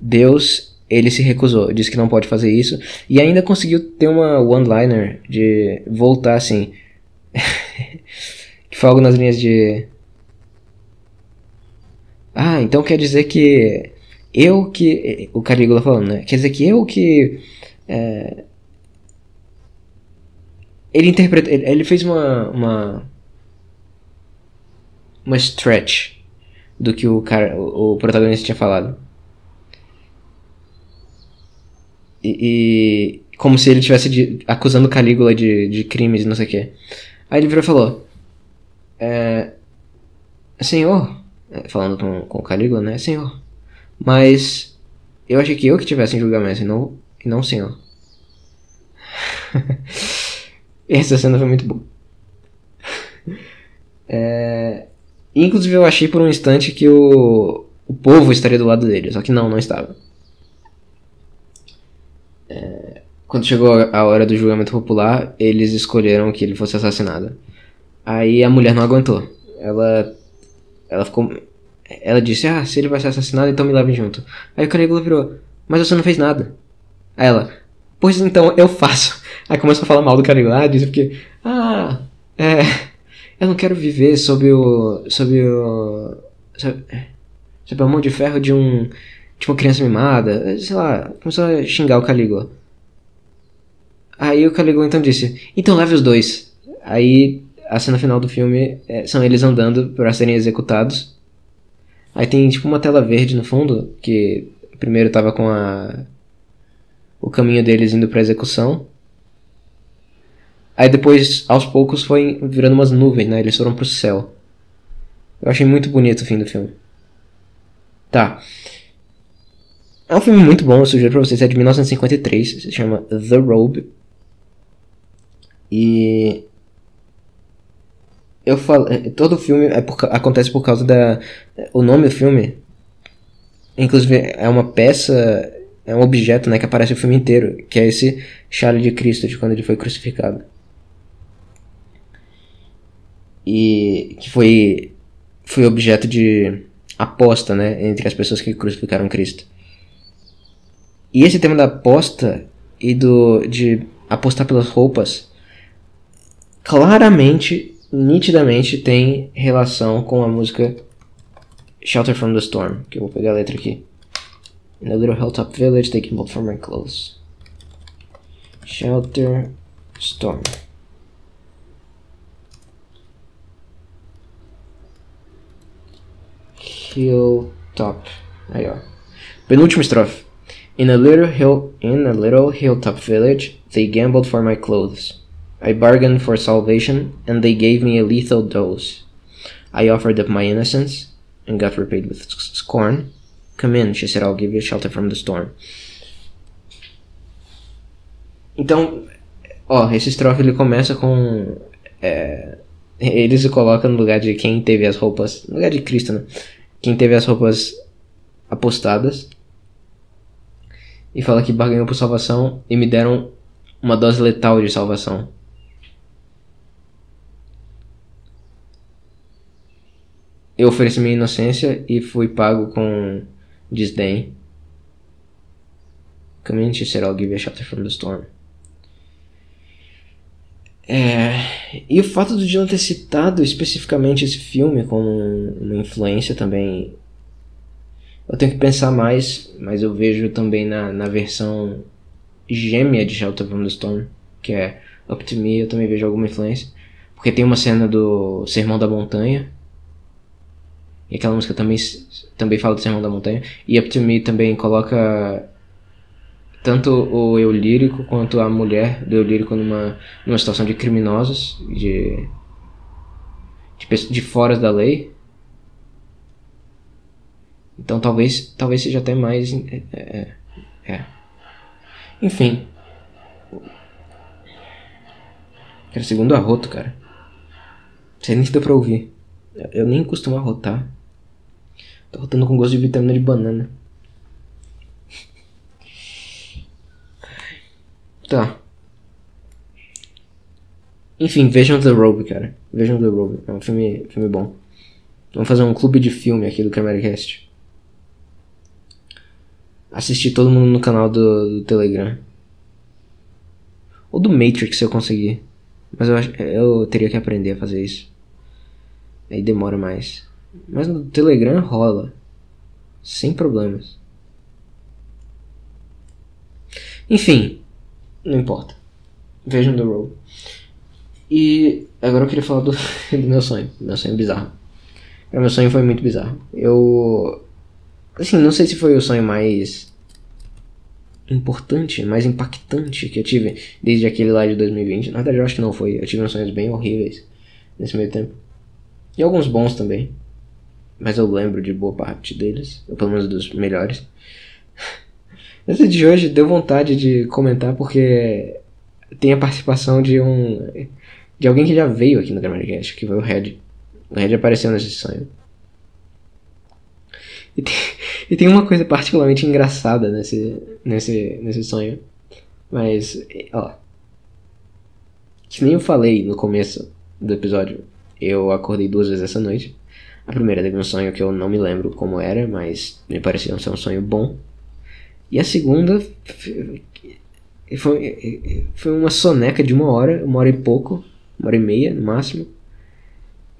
Deus, ele se recusou, disse que não pode fazer isso e ainda conseguiu ter uma one-liner de voltar assim. que foi algo nas linhas de Ah, então quer dizer que eu que. O Calígula falando, né? Quer dizer que eu que. É, ele interpretou. Ele, fez uma. Uma. Uma stretch do que o cara. O, protagonista tinha falado. E, e, como se ele estivesse de, acusando Calígula de, de crimes e não sei o que. Aí ele virou e falou: é, Senhor, é, falando com, com Calígula, né? Senhor, mas eu achei que eu que tivesse em julgamento e não, e não o senhor. Essa cena foi muito boa. É, inclusive eu achei por um instante que o, o povo estaria do lado dele, só que não, não estava. É, quando chegou a hora do julgamento popular, eles escolheram que ele fosse assassinado. Aí a mulher não aguentou. Ela, ela ficou ela disse: Ah, se ele vai ser assassinado, então me leve junto. Aí o Caligula virou: Mas você não fez nada. Aí ela: Pois então eu faço. Aí começou a falar mal do Caligula. Ah, disse porque: Ah, é. Eu não quero viver sob o. sob o. sob, sob a mão de ferro de um. de uma criança mimada. Sei lá, começou a xingar o Caligula. Aí o Caligula então disse: Então leve os dois. Aí a cena final do filme é, são eles andando para serem executados. Aí tem tipo uma tela verde no fundo, que primeiro tava com a o caminho deles indo para execução. Aí depois, aos poucos, foi virando umas nuvens, né? Eles foram pro céu. Eu achei muito bonito o fim do filme. Tá. É um filme muito bom, eu sugiro pra vocês. É de 1953, se chama The Robe. E eu falo, todo filme é por, acontece por causa da o nome do filme. Inclusive é uma peça, é um objeto, né, que aparece o filme inteiro, que é esse chale de Cristo de quando ele foi crucificado. E que foi foi objeto de aposta, né, entre as pessoas que crucificaram Cristo. E esse tema da aposta e do de apostar pelas roupas claramente nitidamente tem relação com a música Shelter from the Storm, que eu vou pegar a letra aqui. In a little hilltop village, can both from my clothes. Shelter Storm. Hilltop. Aí, ó. Penúltima estrofe. In a little hill in a little hilltop village, they gambled for my clothes. I bargained for salvation, and they gave me a lethal dose. I offered up my innocence, and got repaid with scorn. Come in, she said, I'll give you shelter from the storm. Então, ó, esse estrofe ele começa com. É, ele se coloca no lugar de quem teve as roupas. No lugar de Cristo, né? Quem teve as roupas apostadas. E fala que barganhou por salvação e me deram uma dose letal de salvação. Eu ofereci minha inocência e fui pago com desdém. Community said I'll give you a shelter from the storm. É, e o fato do Dylan ter citado especificamente esse filme como uma influência também. Eu tenho que pensar mais, mas eu vejo também na, na versão gêmea de Shelter from the Storm, que é Up to Me, eu também vejo alguma influência. Porque tem uma cena do Sermão da Montanha, e aquela música também, também fala do Sermão da Montanha. E Up to Me também coloca tanto o eu lírico quanto a mulher do eu lírico numa, numa situação de criminosos, de, de, de fora da lei. Então talvez, talvez seja até mais. É, é, é. Enfim. Cara, segundo arroto, cara. Sei nem deu pra ouvir. Eu nem costumo arrotar. Tô rotando com gosto de vitamina de banana. Tá. Enfim, vejam The Robe, cara. Vejam The Robe. É um filme, filme bom. Vamos fazer um clube de filme aqui do Cameracast. Assistir todo mundo no canal do, do, Telegram. Ou do Matrix se eu conseguir. Mas eu, eu teria que aprender a fazer isso. Aí demora mais. Mas no Telegram rola. Sem problemas. Enfim, não importa. Vejam The Road. E agora eu queria falar do, do meu sonho. Meu sonho bizarro. Meu sonho foi muito bizarro. Eu. Assim, não sei se foi o sonho mais importante, mais impactante que eu tive desde aquele lá de 2020. Na verdade, eu acho que não foi. Eu tive uns sonhos bem horríveis nesse meio tempo. E alguns bons também. Mas eu lembro de boa parte deles, ou pelo menos dos melhores. Esse de hoje deu vontade de comentar porque tem a participação de um. de alguém que já veio aqui no Grammarcast, que foi o Red. O Red apareceu nesse sonho. E tem, e tem uma coisa particularmente engraçada nesse, nesse, nesse sonho. Mas, ó. Que nem eu falei no começo do episódio. Eu acordei duas vezes essa noite. A primeira teve um sonho que eu não me lembro como era, mas me parecia ser um sonho bom. E a segunda foi, foi uma soneca de uma hora, uma hora e pouco, uma hora e meia no máximo.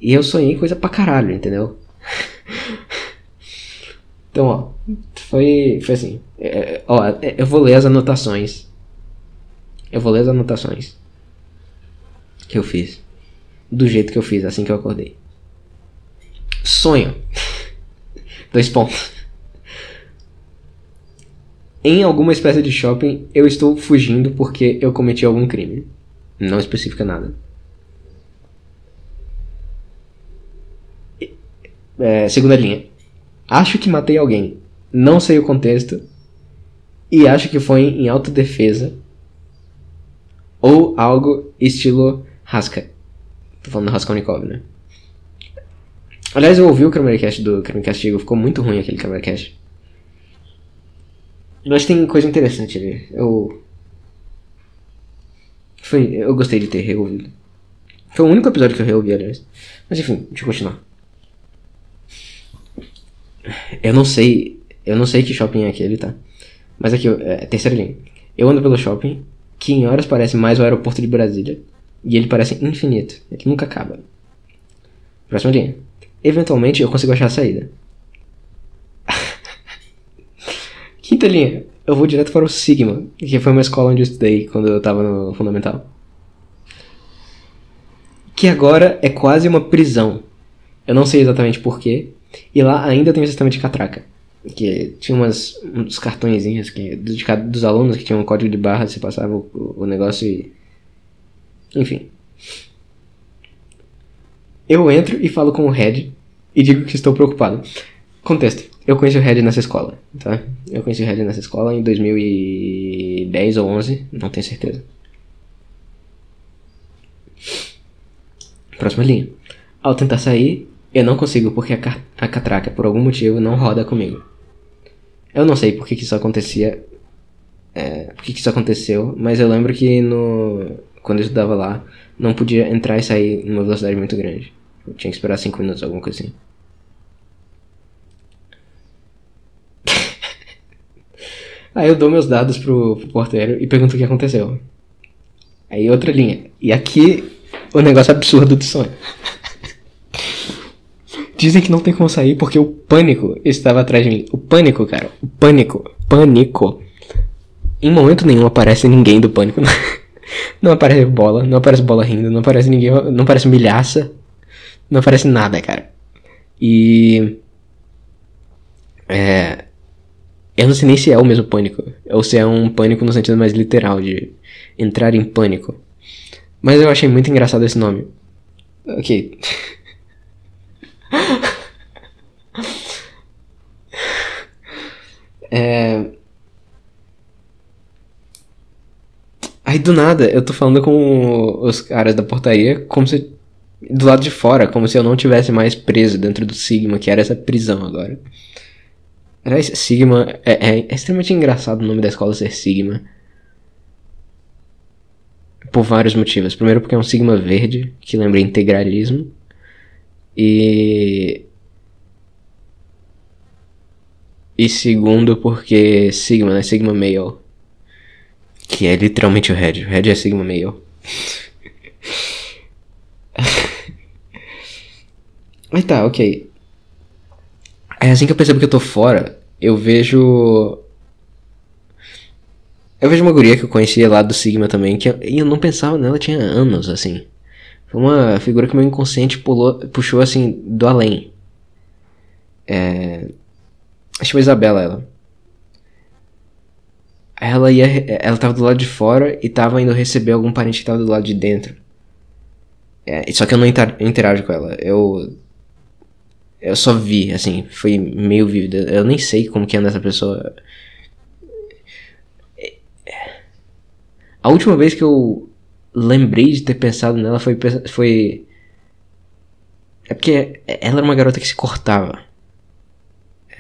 E eu sonhei coisa pra caralho, entendeu? então, ó, foi, foi assim. É, ó, é, eu vou ler as anotações. Eu vou ler as anotações que eu fiz. Do jeito que eu fiz, assim que eu acordei. Sonho. Dois pontos. Em alguma espécie de shopping, eu estou fugindo porque eu cometi algum crime. Não especifica nada. É, segunda linha. Acho que matei alguém. Não sei o contexto. E acho que foi em autodefesa. Ou algo estilo Rasca. Tô falando do né? Aliás, eu ouvi o Kramercast do Kramercast Castigo. Ficou muito ruim aquele Kramercast. Mas tem coisa interessante ali. Eu. Foi, eu gostei de ter reouvido. Foi o único episódio que eu reouvi, aliás. Mas enfim, deixa eu continuar. Eu não sei. Eu não sei que shopping é aquele, tá? Mas aqui, é, terceira linha. Eu ando pelo shopping, que em horas parece mais o aeroporto de Brasília. E ele parece infinito. Ele nunca acaba. Próxima linha. Eventualmente eu consigo achar a saída. Quinta linha. Eu vou direto para o Sigma, que foi uma escola onde eu estudei quando eu estava no fundamental. Que agora é quase uma prisão. Eu não sei exatamente porquê. E lá ainda tem um sistema de catraca. Que tinha umas, uns cartõezinhos que, dos, dos alunos que tinham um código de barra, você passava o, o negócio e. Enfim. Eu entro e falo com o Red e digo que estou preocupado. Contexto. Eu conheci o Red nessa escola, tá? Eu conheci o Red nessa escola em 2010 ou 11, não tenho certeza. Próxima linha. Ao tentar sair, eu não consigo porque a, a catraca, por algum motivo, não roda comigo. Eu não sei por que, isso acontecia. É, por que, que isso aconteceu, mas eu lembro que no. Quando eu estudava lá, não podia entrar e sair numa velocidade muito grande. Eu tinha que esperar 5 minutos, alguma coisa assim. Aí eu dou meus dados pro, pro porteiro e pergunto o que aconteceu. Aí outra linha. E aqui o negócio absurdo do sonho. Dizem que não tem como sair porque o pânico estava atrás de mim. O pânico, cara. O pânico. Pânico. Em momento nenhum aparece ninguém do pânico. Não aparece bola, não aparece bola rindo, não aparece ninguém, não aparece milhaça, não aparece nada, cara. E. É. Eu não sei nem se é o mesmo pânico, ou se é um pânico no sentido mais literal, de entrar em pânico. Mas eu achei muito engraçado esse nome. Ok. é... Aí do nada eu tô falando com os caras da portaria como se. do lado de fora, como se eu não tivesse mais preso dentro do Sigma, que era essa prisão agora. Aliás, Sigma. É, é, é, extremamente engraçado o nome da escola ser Sigma. Por vários motivos. Primeiro, porque é um Sigma verde, que lembra integralismo. E. E segundo, porque Sigma, né? Sigma Male. Que é literalmente o Red. O Red é Sigma Male. Aí tá, ok. É assim que eu percebo que eu tô fora, eu vejo. Eu vejo uma guria que eu conhecia lá do Sigma também, que eu, eu não pensava nela tinha anos, assim. Foi uma figura que meu inconsciente pulou, puxou assim do além. É. Acho que Isabela ela. Ela ia. Ela tava do lado de fora e tava indo receber algum parente que tava do lado de dentro. É, só que eu não interajo com ela. Eu. Eu só vi, assim, foi meio vívido. Eu nem sei como que anda essa pessoa. A última vez que eu lembrei de ter pensado nela foi. foi é porque ela era uma garota que se cortava.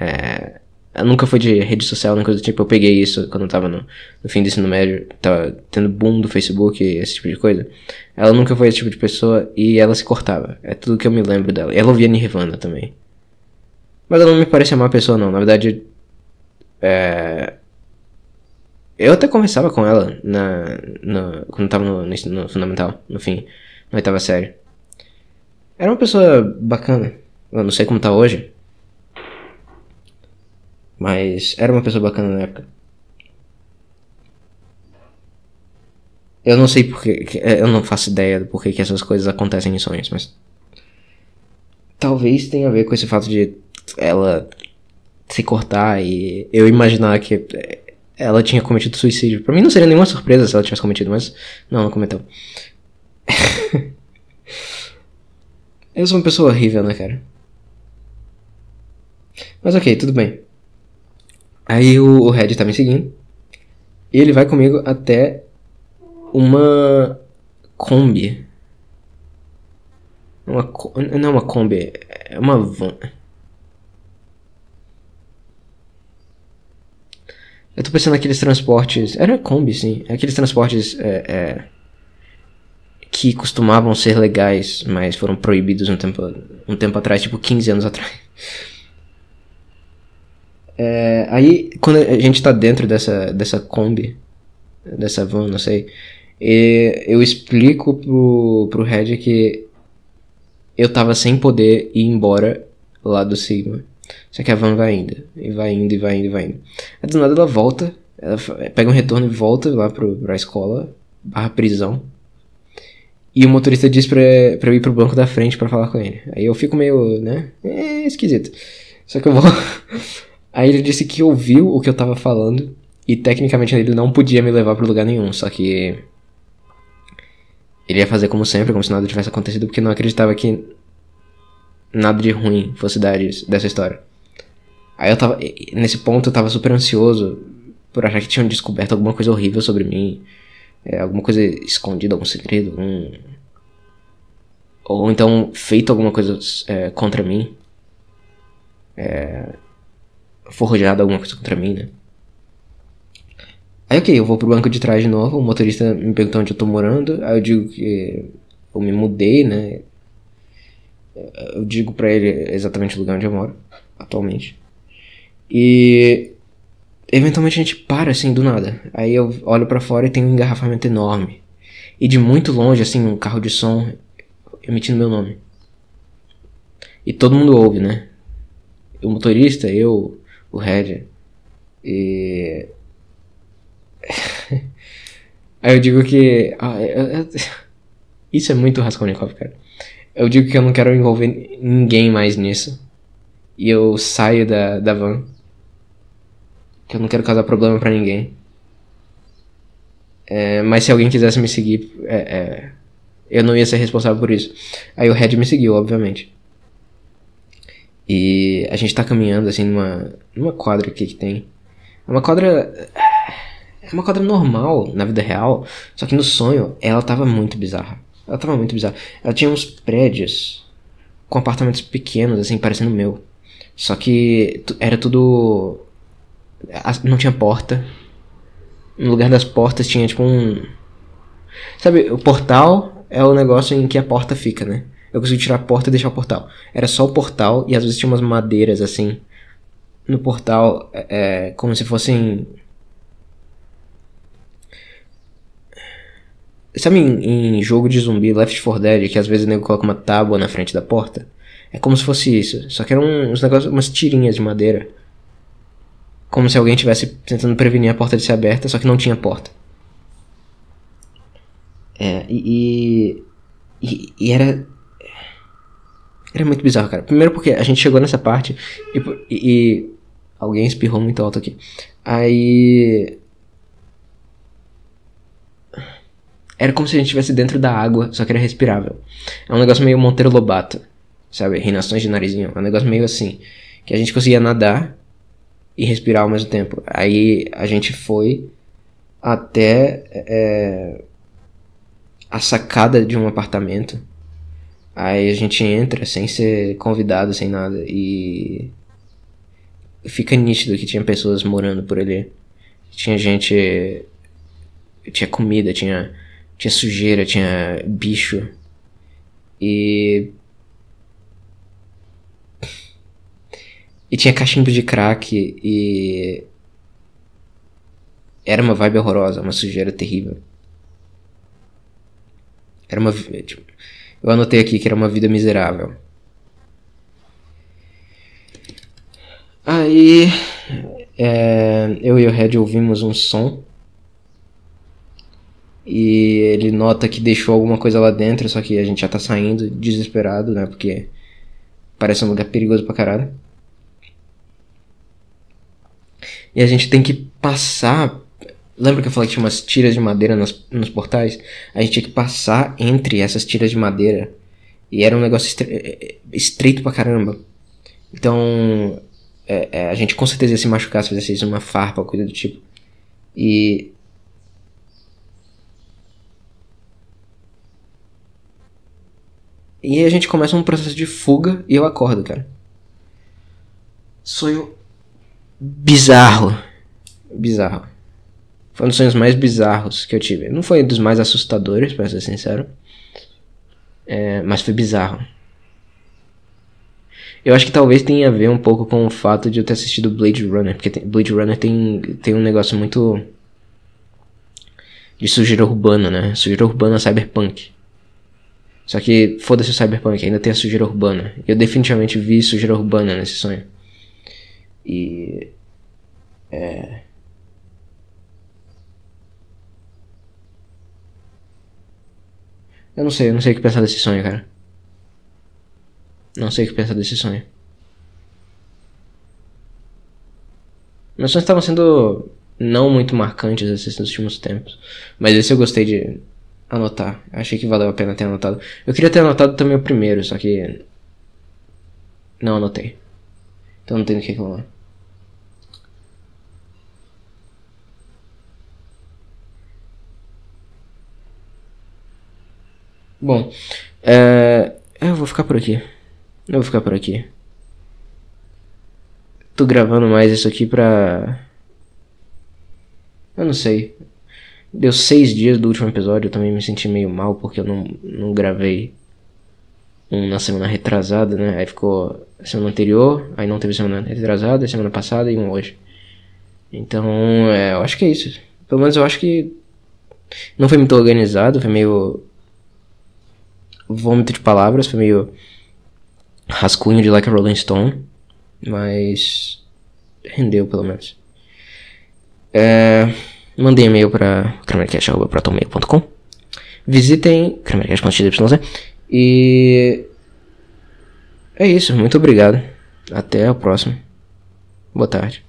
É, nunca foi de rede social, nem coisa do tipo. Eu peguei isso quando eu tava no, no fim do ensino médio, tava tendo boom do Facebook, esse tipo de coisa. Ela nunca foi esse tipo de pessoa e ela se cortava. É tudo que eu me lembro dela. E ela ouvia Nirvana também. Mas ela não me parece uma pessoa, não. Na verdade, é... Eu até conversava com ela na, na, quando tava no, no, no fundamental, no fim, na oitava série. Era uma pessoa bacana. Eu não sei como tá hoje. Mas era uma pessoa bacana na época. Eu não sei porque. Eu não faço ideia do porquê que essas coisas acontecem em sonhos, mas. Talvez tenha a ver com esse fato de ela se cortar e eu imaginar que ela tinha cometido suicídio. Pra mim não seria nenhuma surpresa se ela tivesse cometido, mas. Não, não cometeu. eu sou uma pessoa horrível, né, cara? Mas ok, tudo bem. Aí o, o Red tá me seguindo. E ele vai comigo até uma Kombi. Uma, não é uma Kombi, é uma van. Eu tô pensando naqueles transportes. Era Kombi, sim. Aqueles transportes é, é, que costumavam ser legais, mas foram proibidos um tempo, um tempo atrás, tipo 15 anos atrás. É, aí, quando a gente tá dentro dessa, dessa Kombi, dessa van, não sei, eu explico pro, pro Red que eu tava sem poder ir embora lá do Sigma. Só que a van vai indo, e vai indo, e vai indo, e vai indo. Aí do nada ela volta, ela pega um retorno e volta lá pro, pra escola, barra prisão. E o motorista diz pra, pra eu ir pro banco da frente para falar com ele. Aí eu fico meio, né, é esquisito. Só que eu vou... Aí ele disse que ouviu o que eu tava falando e tecnicamente ele não podia me levar para lugar nenhum, só que ele ia fazer como sempre, como se nada tivesse acontecido, porque não acreditava que nada de ruim fosse dar dessa história. Aí eu tava. Nesse ponto eu tava super ansioso por achar que tinham descoberto alguma coisa horrível sobre mim. É, alguma coisa escondida, algum segredo, um. Ou então feito alguma coisa é, contra mim. É, forjado alguma coisa contra mim, né? Aí ok, eu vou pro banco de trás de novo, o motorista me perguntou onde eu tô morando, aí eu digo que eu me mudei, né? Eu digo pra ele exatamente o lugar onde eu moro, atualmente. E eventualmente a gente para assim do nada. Aí eu olho para fora e tem um engarrafamento enorme. E de muito longe, assim, um carro de som emitindo meu nome. E todo mundo ouve, né? O motorista, eu, o Red. E. Aí eu digo que. Ah. Isso é muito Raskolnikov, cara. Eu digo que eu não quero envolver ninguém mais nisso. E eu saio da, da van. Que eu não quero causar problema para ninguém. É, mas se alguém quisesse me seguir, é, é, eu não ia ser responsável por isso. Aí o Red me seguiu, obviamente. E a gente tá caminhando assim numa, numa quadra aqui que tem. É uma quadra. É uma quadra normal na vida real, só que no sonho ela tava muito bizarra. Ela tava muito bizarra. Ela tinha uns prédios com apartamentos pequenos, assim, parecendo meu. Só que era tudo. Não tinha porta. No lugar das portas tinha tipo um. Sabe, o portal é o negócio em que a porta fica, né? Eu consegui tirar a porta e deixar o portal. Era só o portal e às vezes tinha umas madeiras assim no portal, é, é como se fossem. Sabe em, em, jogo de zumbi, Left 4 Dead, que às vezes o nego coloca uma tábua na frente da porta? É como se fosse isso. Só que eram uns negócios, umas tirinhas de madeira. Como se alguém estivesse tentando prevenir a porta de ser aberta, só que não tinha porta. É, e, e, e era. Era muito bizarro, cara. Primeiro porque a gente chegou nessa parte e, e alguém espirrou muito alto aqui. Aí. Era como se a gente estivesse dentro da água, só que era respirável. É um negócio meio Monteiro Lobato, sabe? Reinações de narizinho. É um negócio meio assim. Que a gente conseguia nadar e respirar ao mesmo tempo. Aí a gente foi até é, a sacada de um apartamento. Aí a gente entra sem ser convidado, sem nada. E fica nítido que tinha pessoas morando por ali. Tinha gente. Tinha comida, tinha tinha sujeira, tinha bicho. E. E tinha cachimbo de crack e. Era uma vibe horrorosa, uma sujeira terrível. Era uma. Tipo, eu anotei aqui que era uma vida miserável. Aí. É, eu e o Red ouvimos um som e ele nota que deixou alguma coisa lá dentro, só que a gente já tá saindo desesperado, né? Porque parece um lugar perigoso pra caralho. E a gente tem que passar. Lembra que eu falei que tinha umas tiras de madeira nos, nos portais? A gente tinha que passar entre essas tiras de madeira. E era um negócio estre é, é, estreito pra caramba. Então. É, é, a gente com certeza ia se machucar se fizesse uma farpa, coisa do tipo. E E a gente começa um processo de fuga e eu acordo, cara. Sonho bizarro. Bizarro. Foi um dos sonhos mais bizarros que eu tive. Não foi um dos mais assustadores, pra ser sincero. É, mas foi bizarro. Eu acho que talvez tenha a ver um pouco com o fato de eu ter assistido Blade Runner. Porque tem, Blade Runner tem, tem um negócio muito. de sujeira urbana, né? Sujeira urbana cyberpunk. Só que foda-se o Cyberpunk, ainda tem a sujeira urbana. Eu definitivamente vi sujeira urbana nesse sonho. E. É. Eu não sei, eu não sei o que pensar desse sonho, cara. Não sei o que pensar desse sonho. Meus sonhos estavam sendo não muito marcantes esses últimos tempos. Mas esse eu gostei de anotar. Achei que valeu a pena ter anotado. Eu queria ter anotado também o primeiro, só que. Não anotei. Então não tem o que reclamar. Bom, é... eu vou ficar por aqui. Eu vou ficar por aqui. Tô gravando mais isso aqui pra. Eu não sei. Deu seis dias do último episódio, eu também me senti meio mal porque eu não, não gravei um na semana retrasada, né? Aí ficou semana anterior, aí não teve semana retrasada, semana passada e um hoje. Então, é, eu acho que é isso. Pelo menos eu acho que não foi muito organizado, foi meio vômito de palavras, foi meio rascunho de Like a Rolling Stone, mas rendeu pelo menos. É Mandei e-mail para kramercast.protonmail.com Visitem kramercast.xyz e é isso, muito obrigado. Até a próxima. Boa tarde.